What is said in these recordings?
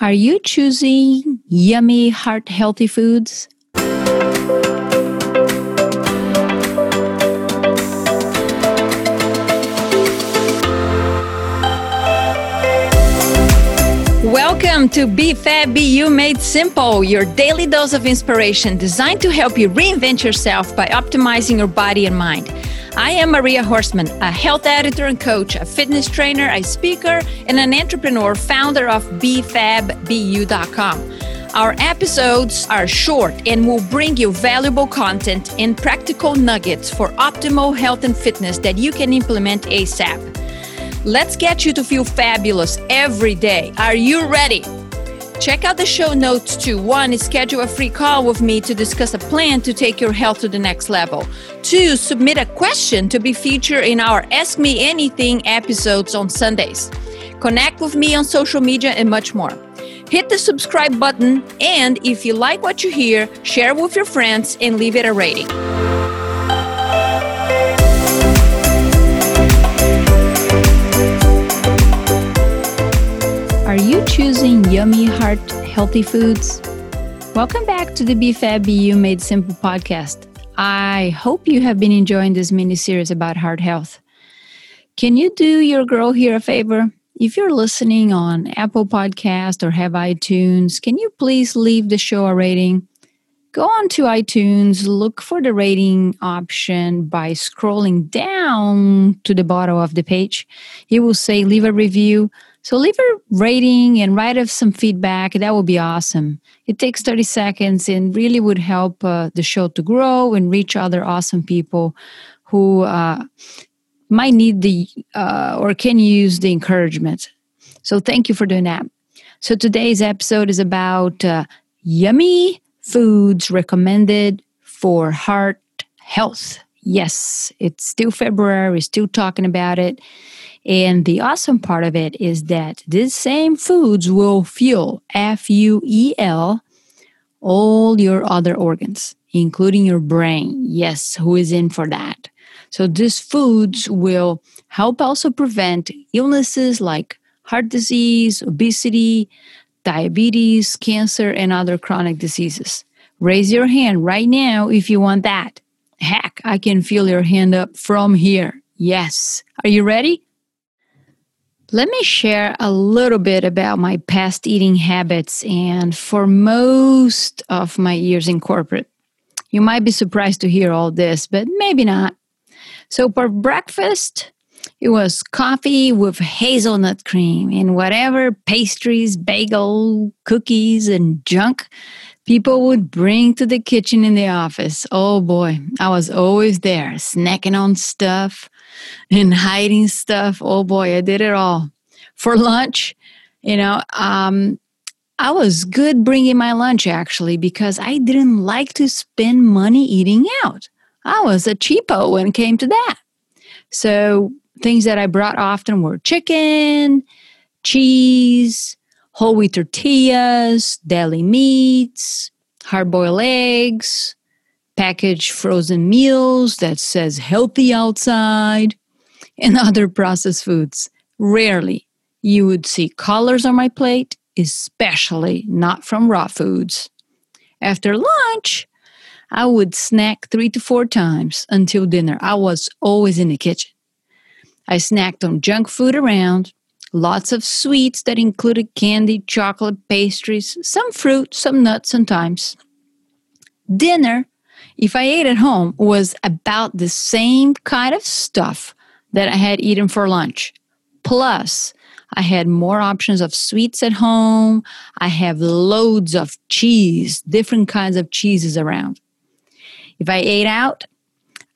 Are you choosing yummy, heart healthy foods? Welcome to Be Fab Be You Made Simple, your daily dose of inspiration designed to help you reinvent yourself by optimizing your body and mind. I am Maria Horstman, a health editor and coach, a fitness trainer, a speaker, and an entrepreneur, founder of BeFabBU.com. Our episodes are short and will bring you valuable content and practical nuggets for optimal health and fitness that you can implement ASAP. Let's get you to feel fabulous every day. Are you ready? Check out the show notes too. One, schedule a free call with me to discuss a plan to take your health to the next level. Two, submit a question to be featured in our Ask Me Anything episodes on Sundays. Connect with me on social media and much more. Hit the subscribe button, and if you like what you hear, share with your friends and leave it a rating. Choosing yummy, heart healthy foods? Welcome back to the Be Fab You Made Simple podcast. I hope you have been enjoying this mini series about heart health. Can you do your girl here a favor? If you're listening on Apple Podcast or have iTunes, can you please leave the show a rating? Go on to iTunes, look for the rating option by scrolling down to the bottom of the page. It will say leave a review. So leave a rating and write us some feedback. That would be awesome. It takes 30 seconds and really would help uh, the show to grow and reach other awesome people who uh, might need the uh, or can use the encouragement. So thank you for doing that. So today's episode is about uh, yummy foods recommended for heart health. Yes, it's still February, we're still talking about it. And the awesome part of it is that these same foods will fuel F U E L all your other organs, including your brain. Yes, who is in for that? So these foods will help also prevent illnesses like heart disease, obesity, diabetes, cancer, and other chronic diseases. Raise your hand right now if you want that. Heck, I can feel your hand up from here. Yes. Are you ready? Let me share a little bit about my past eating habits and for most of my years in corporate. You might be surprised to hear all this, but maybe not. So, for breakfast, it was coffee with hazelnut cream and whatever pastries, bagel, cookies, and junk people would bring to the kitchen in the office. Oh boy, I was always there, snacking on stuff and hiding stuff. Oh boy, I did it all. For lunch, you know, um, I was good bringing my lunch actually because I didn't like to spend money eating out. I was a cheapo when it came to that. So things that I brought often were chicken, cheese, whole wheat tortillas, deli meats, hard boiled eggs, packaged frozen meals that says healthy outside, and other processed foods. Rarely you would see colors on my plate, especially not from raw foods. After lunch, I would snack three to four times until dinner. I was always in the kitchen. I snacked on junk food around, lots of sweets that included candy, chocolate, pastries, some fruit, some nuts sometimes. Dinner, if I ate at home, was about the same kind of stuff that I had eaten for lunch. Plus, I had more options of sweets at home. I have loads of cheese, different kinds of cheeses around. If I ate out,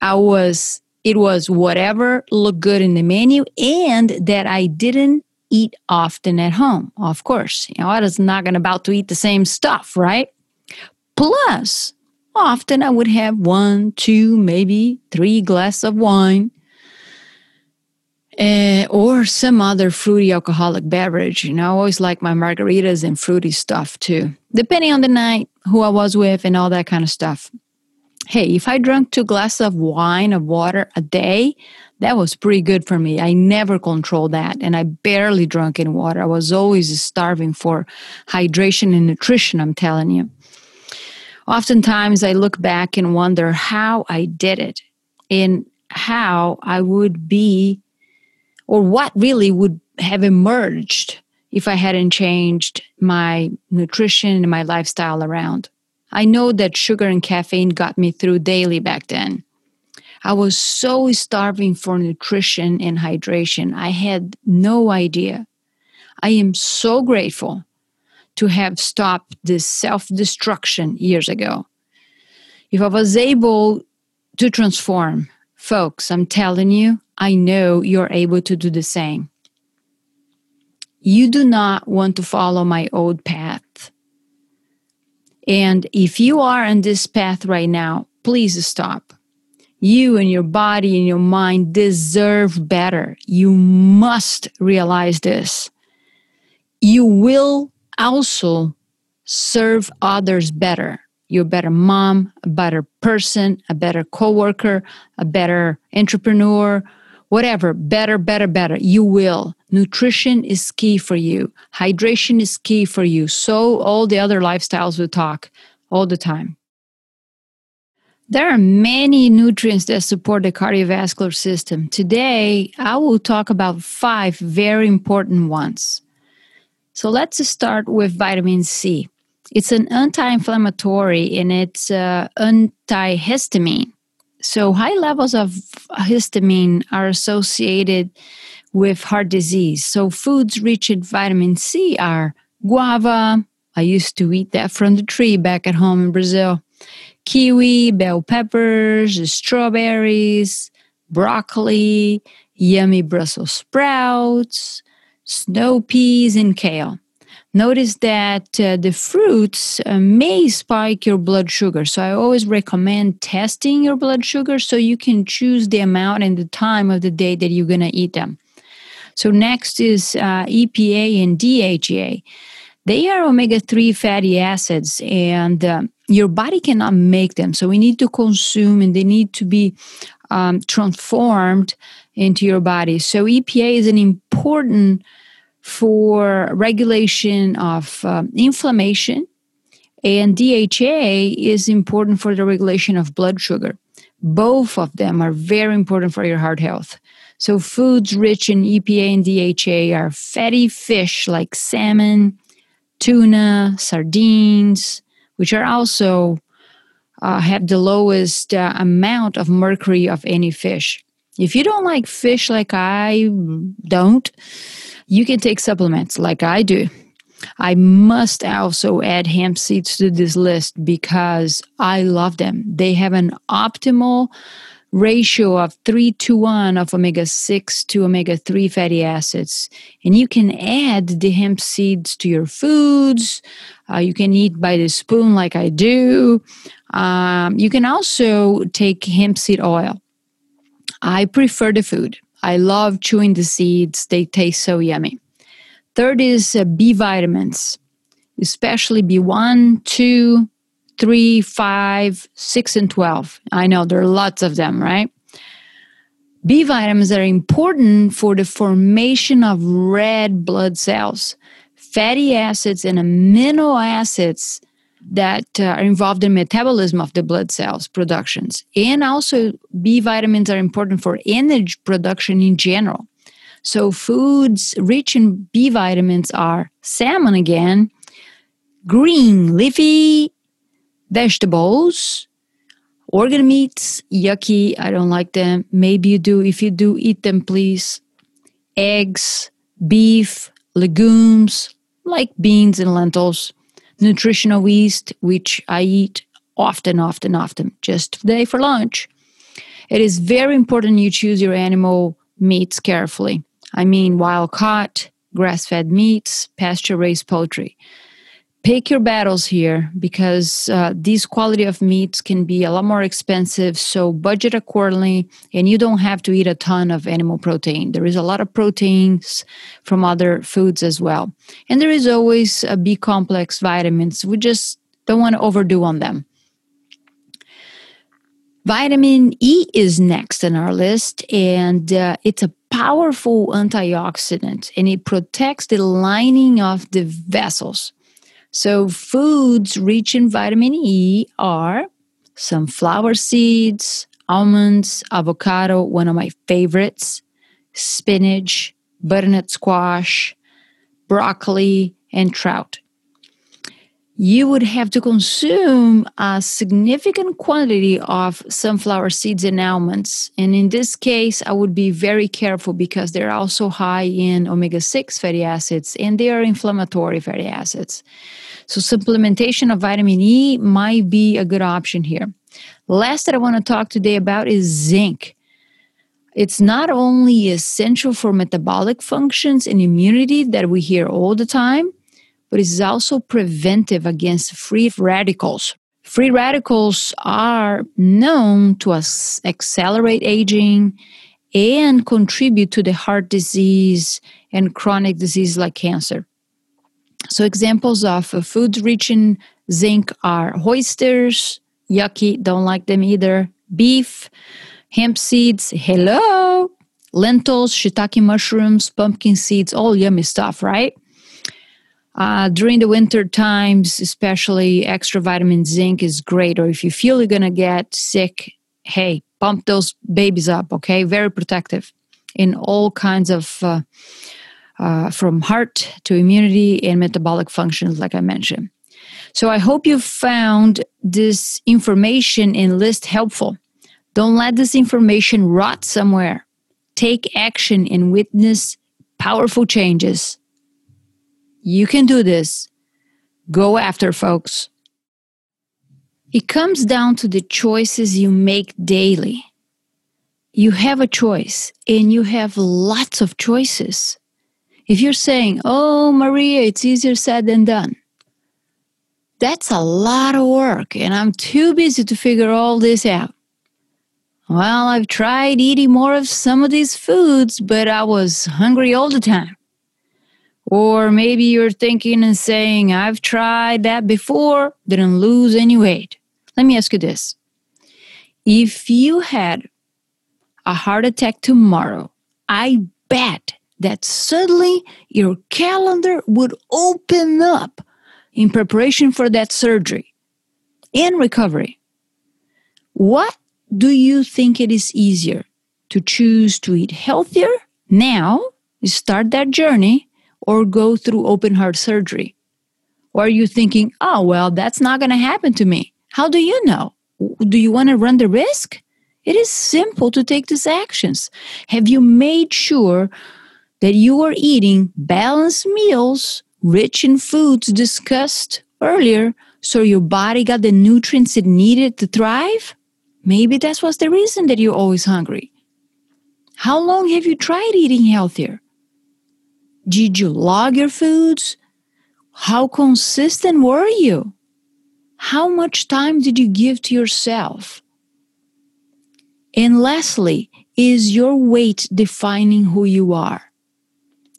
I was it was whatever looked good in the menu and that I didn't eat often at home. Of course, you know, I was not going about to eat the same stuff, right? Plus, often I would have one, two, maybe three glasses of wine uh, or some other fruity alcoholic beverage. You know, I always like my margaritas and fruity stuff too, depending on the night, who I was with, and all that kind of stuff. Hey, if I drank two glasses of wine or water a day, That was pretty good for me. I never controlled that, and I barely drank any water. I was always starving for hydration and nutrition, I'm telling you. Oftentimes, I look back and wonder how I did it and how I would be, or what really would have emerged if I hadn't changed my nutrition and my lifestyle around. I know that sugar and caffeine got me through daily back then. I was so starving for nutrition and hydration. I had no idea. I am so grateful to have stopped this self destruction years ago. If I was able to transform, folks, I'm telling you, I know you're able to do the same. You do not want to follow my old path. And if you are on this path right now, please stop. You and your body and your mind deserve better. You must realize this. You will also serve others better. You're a better mom, a better person, a better coworker, a better entrepreneur, whatever. Better, better, better. You will. Nutrition is key for you. Hydration is key for you. So all the other lifestyles we talk all the time. There are many nutrients that support the cardiovascular system. Today, I will talk about five very important ones. So let's start with vitamin C. It's an anti inflammatory and it's uh, antihistamine. So, high levels of histamine are associated with heart disease. So, foods rich in vitamin C are guava. I used to eat that from the tree back at home in Brazil kiwi, bell peppers, strawberries, broccoli, yummy Brussels sprouts, snow peas, and kale. Notice that uh, the fruits uh, may spike your blood sugar. So, I always recommend testing your blood sugar so you can choose the amount and the time of the day that you're going to eat them. So, next is uh, EPA and DHA. They are omega 3 fatty acids, and uh, your body cannot make them. So we need to consume and they need to be um, transformed into your body. So EPA is an important for regulation of um, inflammation, and DHA is important for the regulation of blood sugar. Both of them are very important for your heart health. So, foods rich in EPA and DHA are fatty fish like salmon, tuna, sardines, which are also uh, have the lowest uh, amount of mercury of any fish. If you don't like fish like I don't, you can take supplements like I do. I must also add hemp seeds to this list because I love them. They have an optimal ratio of 3 to 1 of omega 6 to omega 3 fatty acids. And you can add the hemp seeds to your foods. Uh, you can eat by the spoon, like I do. Um, you can also take hemp seed oil. I prefer the food. I love chewing the seeds, they taste so yummy. Third is uh, B vitamins, especially B1, 2, three, five, six, and 12. I know there are lots of them, right? B vitamins are important for the formation of red blood cells, fatty acids, and amino acids that uh, are involved in metabolism of the blood cells productions. And also, B vitamins are important for energy production in general. So, foods rich in B vitamins are salmon again, green leafy vegetables, organ meats, yucky. I don't like them. Maybe you do. If you do, eat them, please. Eggs, beef, legumes, like beans and lentils, nutritional yeast, which I eat often, often, often, just today for lunch. It is very important you choose your animal meats carefully. I mean, wild caught, grass fed meats, pasture raised poultry pick your battles here because uh, these quality of meats can be a lot more expensive. So budget accordingly and you don't have to eat a ton of animal protein. There is a lot of proteins from other foods as well. And there is always a b complex vitamins. We just don't want to overdo on them. Vitamin E is next on our list, and uh, it's a powerful antioxidant and it protects the lining of the vessels. So, foods rich in vitamin E are sunflower seeds, almonds, avocado, one of my favorites, spinach, butternut squash, broccoli, and trout you would have to consume a significant quantity of sunflower seeds and almonds. And in this case, I would be very careful because they're also high in omega 6 fatty acids and they are inflammatory fatty acids. So, supplementation of vitamin E might be a good option here. Last that I want to talk today about is zinc. It's not only essential for metabolic functions and immunity that we hear all the time, but it is also preventive against free radicals. Free radicals are known to accelerate aging and contribute to the heart disease and chronic disease like cancer. So, examples of uh, foods rich in zinc are oysters, yucky, don't like them either, beef, hemp seeds, hello, lentils, shiitake mushrooms, pumpkin seeds, all yummy stuff, right? Uh, during the winter times, especially extra vitamin zinc is great. Or if you feel you're going to get sick, hey, pump those babies up, okay? Very protective in all kinds of, uh, uh, from heart to immunity and metabolic functions, like I mentioned. So I hope you found this information and list helpful. Don't let this information rot somewhere. Take action and witness powerful changes. You can do this. Go after, folks. It comes down to the choices you make daily. You have a choice, and you have lots of choices. If you're saying, Oh, Maria, it's easier said than done, that's a lot of work, and I'm too busy to figure all this out. Well, I've tried eating more of some of these foods, but I was hungry all the time. Or maybe you're thinking and saying, I've tried that before, didn't lose any weight. Let me ask you this. If you had a heart attack tomorrow, I bet that suddenly your calendar would open up in preparation for that surgery and recovery. What do you think it is easier to choose to eat healthier now, start that journey, or go through open heart surgery? Or are you thinking, oh, well, that's not going to happen to me? How do you know? Do you want to run the risk? It is simple to take these actions. Have you made sure that you are eating balanced meals rich in foods discussed earlier so your body got the nutrients it needed to thrive? Maybe that's what's the reason that you're always hungry. How long have you tried eating healthier? Did you log your foods? How consistent were you? How much time did you give to yourself? And lastly, is your weight defining who you are?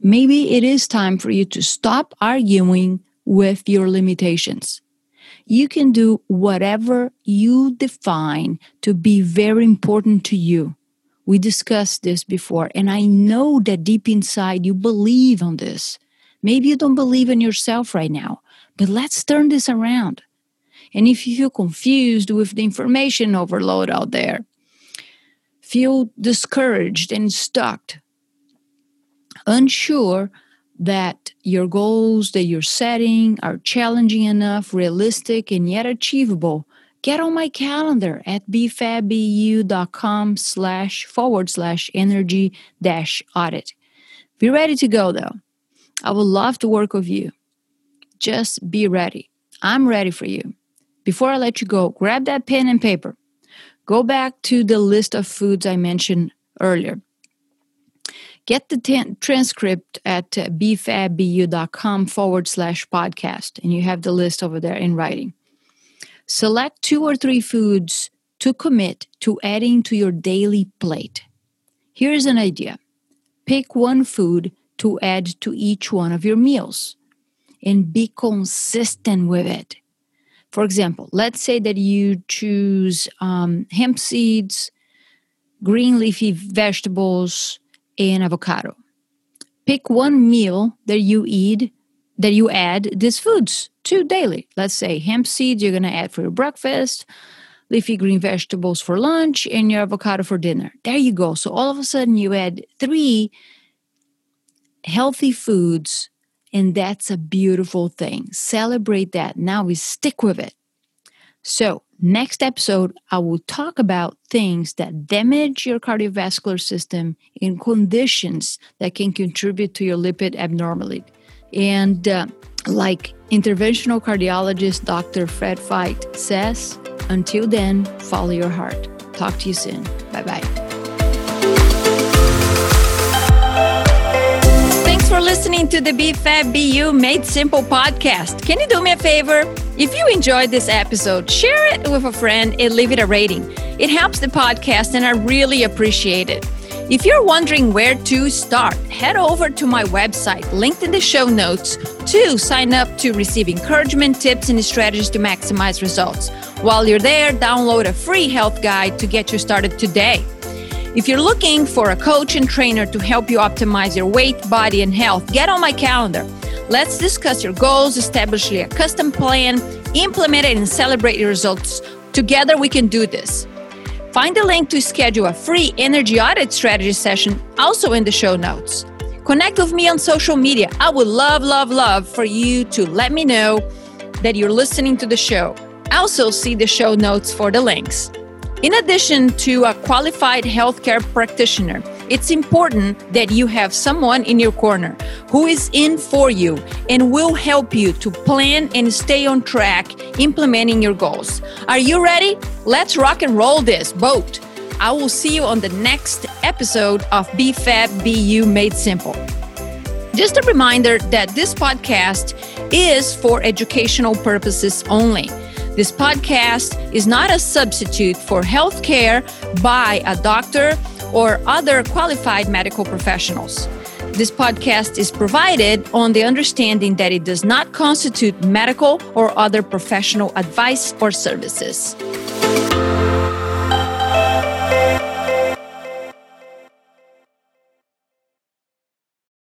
Maybe it is time for you to stop arguing with your limitations. You can do whatever you define to be very important to you. We discussed this before, and I know that deep inside you believe on this. Maybe you don't believe in yourself right now, but let's turn this around. And if you feel confused with the information overload out there, feel discouraged and stuck, unsure that your goals that you're setting are challenging enough, realistic, and yet achievable, get on my calendar at bfabu.com slash forward slash energy dash audit. Be ready to go though. I would love to work with you. Just be ready. I'm ready for you. Before I let you go, grab that pen and paper. Go back to the list of foods I mentioned earlier. Get the t- transcript at bfabu.com forward slash podcast, and you have the list over there in writing. Select two or three foods to commit to adding to your daily plate. Here's an idea pick one food to add to each one of your meals and be consistent with it. For example, let's say that you choose um, hemp seeds, green leafy vegetables, and avocado. Pick one meal that you eat that you add these foods to daily. Let's say hemp seeds you're going to add for your breakfast, leafy green vegetables for lunch, and your avocado for dinner. There you go. So all of a sudden you add three healthy foods, and that's a beautiful thing. Celebrate that. Now we stick with it. So, next episode, I will talk about things that damage your cardiovascular system in conditions that can contribute to your lipid abnormality. And uh, like interventional cardiologist Dr. Fred Feit says, until then, follow your heart. Talk to you soon. Bye bye. Thanks for listening to the BFAB Made Simple podcast. Can you do me a favor? If you enjoyed this episode, share it with a friend and leave it a rating. It helps the podcast, and I really appreciate it. If you're wondering where to start, head over to my website, linked in the show notes, to sign up to receive encouragement, tips, and strategies to maximize results. While you're there, download a free health guide to get you started today. If you're looking for a coach and trainer to help you optimize your weight, body, and health, get on my calendar. Let's discuss your goals, establish a custom plan, implement it, and celebrate your results. Together, we can do this. Find the link to schedule a free energy audit strategy session also in the show notes. Connect with me on social media. I would love, love, love for you to let me know that you're listening to the show. Also, see the show notes for the links. In addition to a qualified healthcare practitioner, it's important that you have someone in your corner who is in for you and will help you to plan and stay on track implementing your goals. Are you ready? Let's rock and roll this boat. I will see you on the next episode of BFAB BU Made Simple. Just a reminder that this podcast is for educational purposes only. This podcast is not a substitute for healthcare by a doctor or other qualified medical professionals. This podcast is provided on the understanding that it does not constitute medical or other professional advice or services.